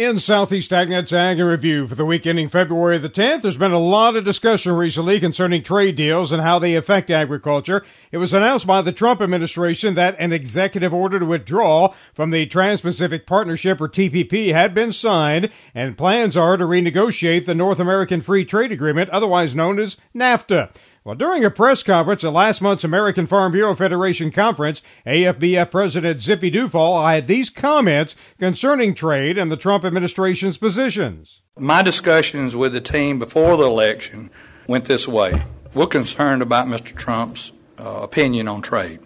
In Southeast AgNet's Ag Review for the week ending February the 10th, there's been a lot of discussion recently concerning trade deals and how they affect agriculture. It was announced by the Trump administration that an executive order to withdraw from the Trans-Pacific Partnership or TPP had been signed and plans are to renegotiate the North American Free Trade Agreement, otherwise known as NAFTA. Well, during a press conference at last month's American Farm Bureau Federation conference, AFBF President Zippy Duvall had these comments concerning trade and the Trump administration's positions. My discussions with the team before the election went this way. We're concerned about Mr. Trump's uh, opinion on trade.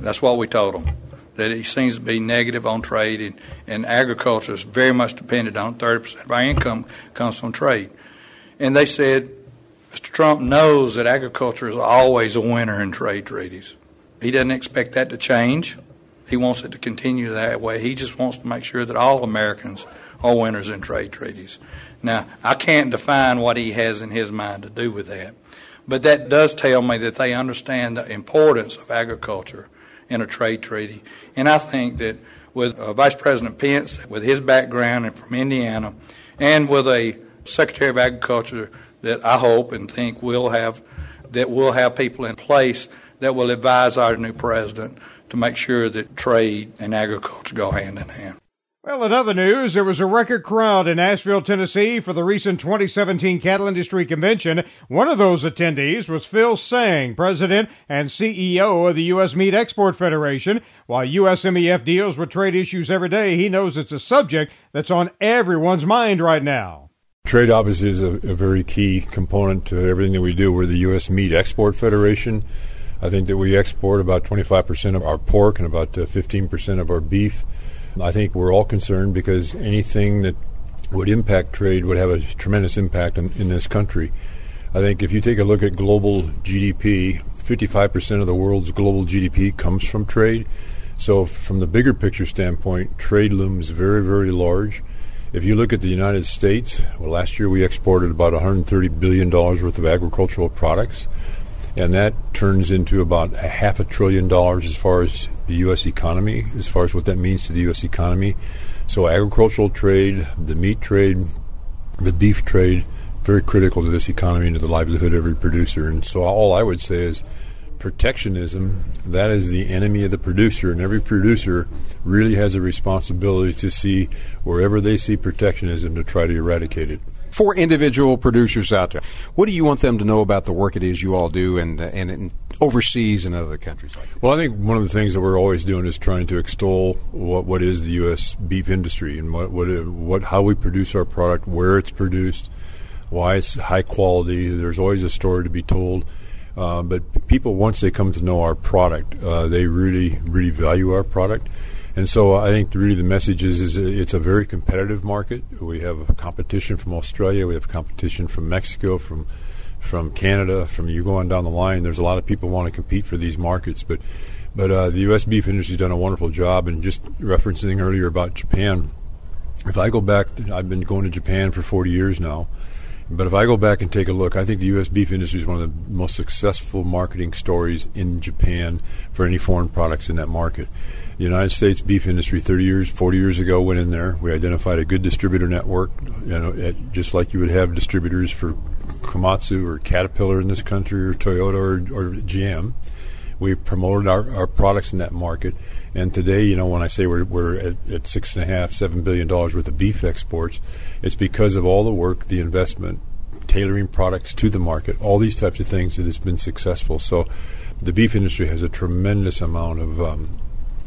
That's what we told him. That he seems to be negative on trade, and, and agriculture is very much dependent on 30% of our income comes from trade. And they said, Mr. Trump knows that agriculture is always a winner in trade treaties. He doesn't expect that to change. He wants it to continue that way. He just wants to make sure that all Americans are winners in trade treaties. Now, I can't define what he has in his mind to do with that, but that does tell me that they understand the importance of agriculture in a trade treaty. And I think that with uh, Vice President Pence, with his background and from Indiana, and with a Secretary of Agriculture that I hope and think we'll have that we'll have people in place that will advise our new president to make sure that trade and agriculture go hand in hand. Well, in other news, there was a record crowd in Nashville, Tennessee for the recent 2017 Cattle Industry Convention. One of those attendees was Phil Seng, President and CEO of the U.S. Meat Export Federation. While USMEF deals with trade issues every day, he knows it's a subject that's on everyone's mind right now. Trade obviously is a, a, very key component to everything that we do. We're the U.S. Meat Export Federation. I think that we export about 25% of our pork and about uh, 15% of our beef. I think we're all concerned because anything that would impact trade would have a tremendous impact in, in this country. I think if you take a look at global GDP, 55% of the world's global GDP comes from trade. So, from the bigger picture standpoint, trade looms very, very large. If you look at the United States, well, last year we exported about 130 billion dollars worth of agricultural products, and that turns into about a half a trillion dollars as far as the U.S. economy, as far as what that means to the U.S. economy. So, agricultural trade, the meat trade, the beef trade, very critical to this economy and to the livelihood of every producer. And so, all I would say is protectionism, that is the enemy of the producer, and every producer really has a responsibility to see wherever they see protectionism to try to eradicate it. For individual producers out there, what do you want them to know about the work it is you all do and, and, and overseas and other countries? Well, I think one of the things that we're always doing is trying to extol what, what is the U.S. beef industry and what, what, what how we produce our product, where it's produced, why it's high quality. There's always a story to be told uh, but people, once they come to know our product, uh, they really, really value our product. And so I think really the message is, is it's a very competitive market. We have competition from Australia, we have competition from Mexico, from from Canada, from you going down the line. There's a lot of people want to compete for these markets, but but uh, the U.S. beef industry has done a wonderful job. And just referencing earlier about Japan, if I go back, I've been going to Japan for 40 years now. But if I go back and take a look, I think the U.S. beef industry is one of the most successful marketing stories in Japan for any foreign products in that market. The United States beef industry, 30 years, 40 years ago, went in there. We identified a good distributor network, you know, at, just like you would have distributors for Komatsu or Caterpillar in this country or Toyota or, or GM. We promoted our, our products in that market. And today, you know, when I say we're, we're at, at six and a half, seven billion dollars worth of beef exports, it's because of all the work, the investment, tailoring products to the market, all these types of things that has been successful. So the beef industry has a tremendous amount of, um,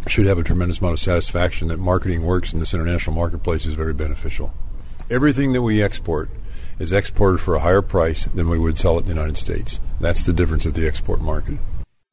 should have a tremendous amount of satisfaction that marketing works in this international marketplace is very beneficial. Everything that we export is exported for a higher price than we would sell it in the United States. That's the difference of the export market.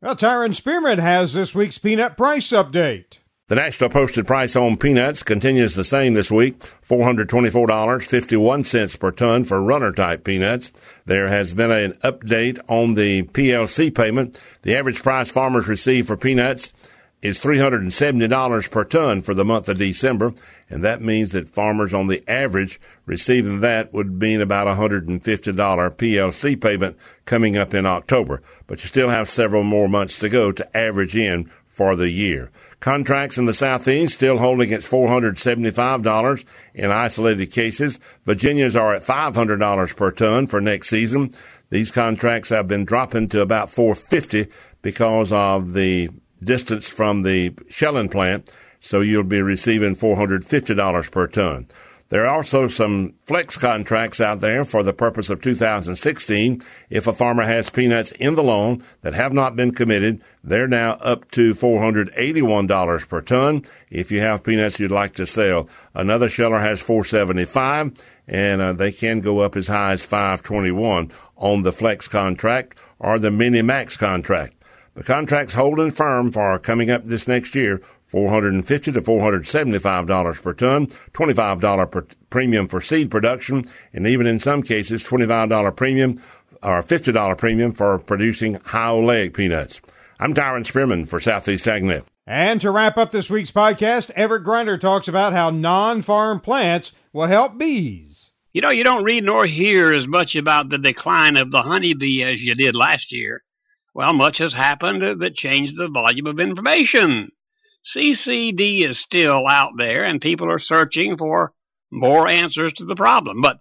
Well, Tyron Spearman has this week's peanut price update. The national posted price on peanuts continues the same this week, $424.51 per ton for runner type peanuts. There has been an update on the PLC payment. The average price farmers receive for peanuts is $370 per ton for the month of December, and that means that farmers on the average receiving that would mean about a $150 PLC payment coming up in October. But you still have several more months to go to average in for the year. Contracts in the Southeast still holding at $475 in isolated cases. Virginia's are at $500 per ton for next season. These contracts have been dropping to about 450 because of the distance from the shelling plant. So you'll be receiving $450 per ton. There are also some flex contracts out there for the purpose of 2016. If a farmer has peanuts in the loan that have not been committed, they're now up to $481 per ton. If you have peanuts you'd like to sell, another sheller has 475 and uh, they can go up as high as 521 on the flex contract or the mini max contract. The contract's holding firm for coming up this next year 450 to 475 dollars per ton, $25 per premium for seed production, and even in some cases $25 premium or $50 premium for producing high oleic peanuts. I'm Tyron Spearman for Southeast AgNet. And to wrap up this week's podcast, Everett Griner talks about how non-farm plants will help bees. You know, you don't read nor hear as much about the decline of the honeybee as you did last year. Well, much has happened that changed the volume of information. CCD is still out there and people are searching for more answers to the problem. But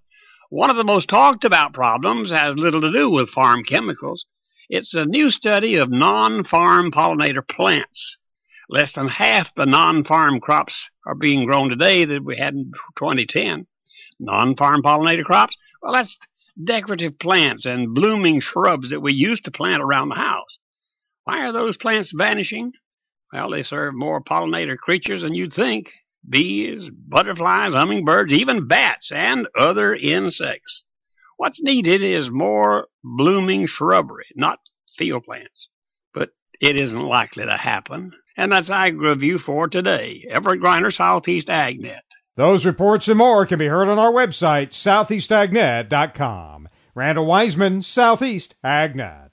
one of the most talked about problems has little to do with farm chemicals. It's a new study of non farm pollinator plants. Less than half the non farm crops are being grown today that we had in 2010. Non farm pollinator crops? Well, that's decorative plants and blooming shrubs that we used to plant around the house. Why are those plants vanishing? Well, they serve more pollinator creatures than you'd think bees, butterflies, hummingbirds, even bats, and other insects. What's needed is more blooming shrubbery, not field plants. But it isn't likely to happen. And that's Ag Review for today. Everett Griner, Southeast AgNet. Those reports and more can be heard on our website, southeastagnet.com. Randall Wiseman, Southeast AgNet.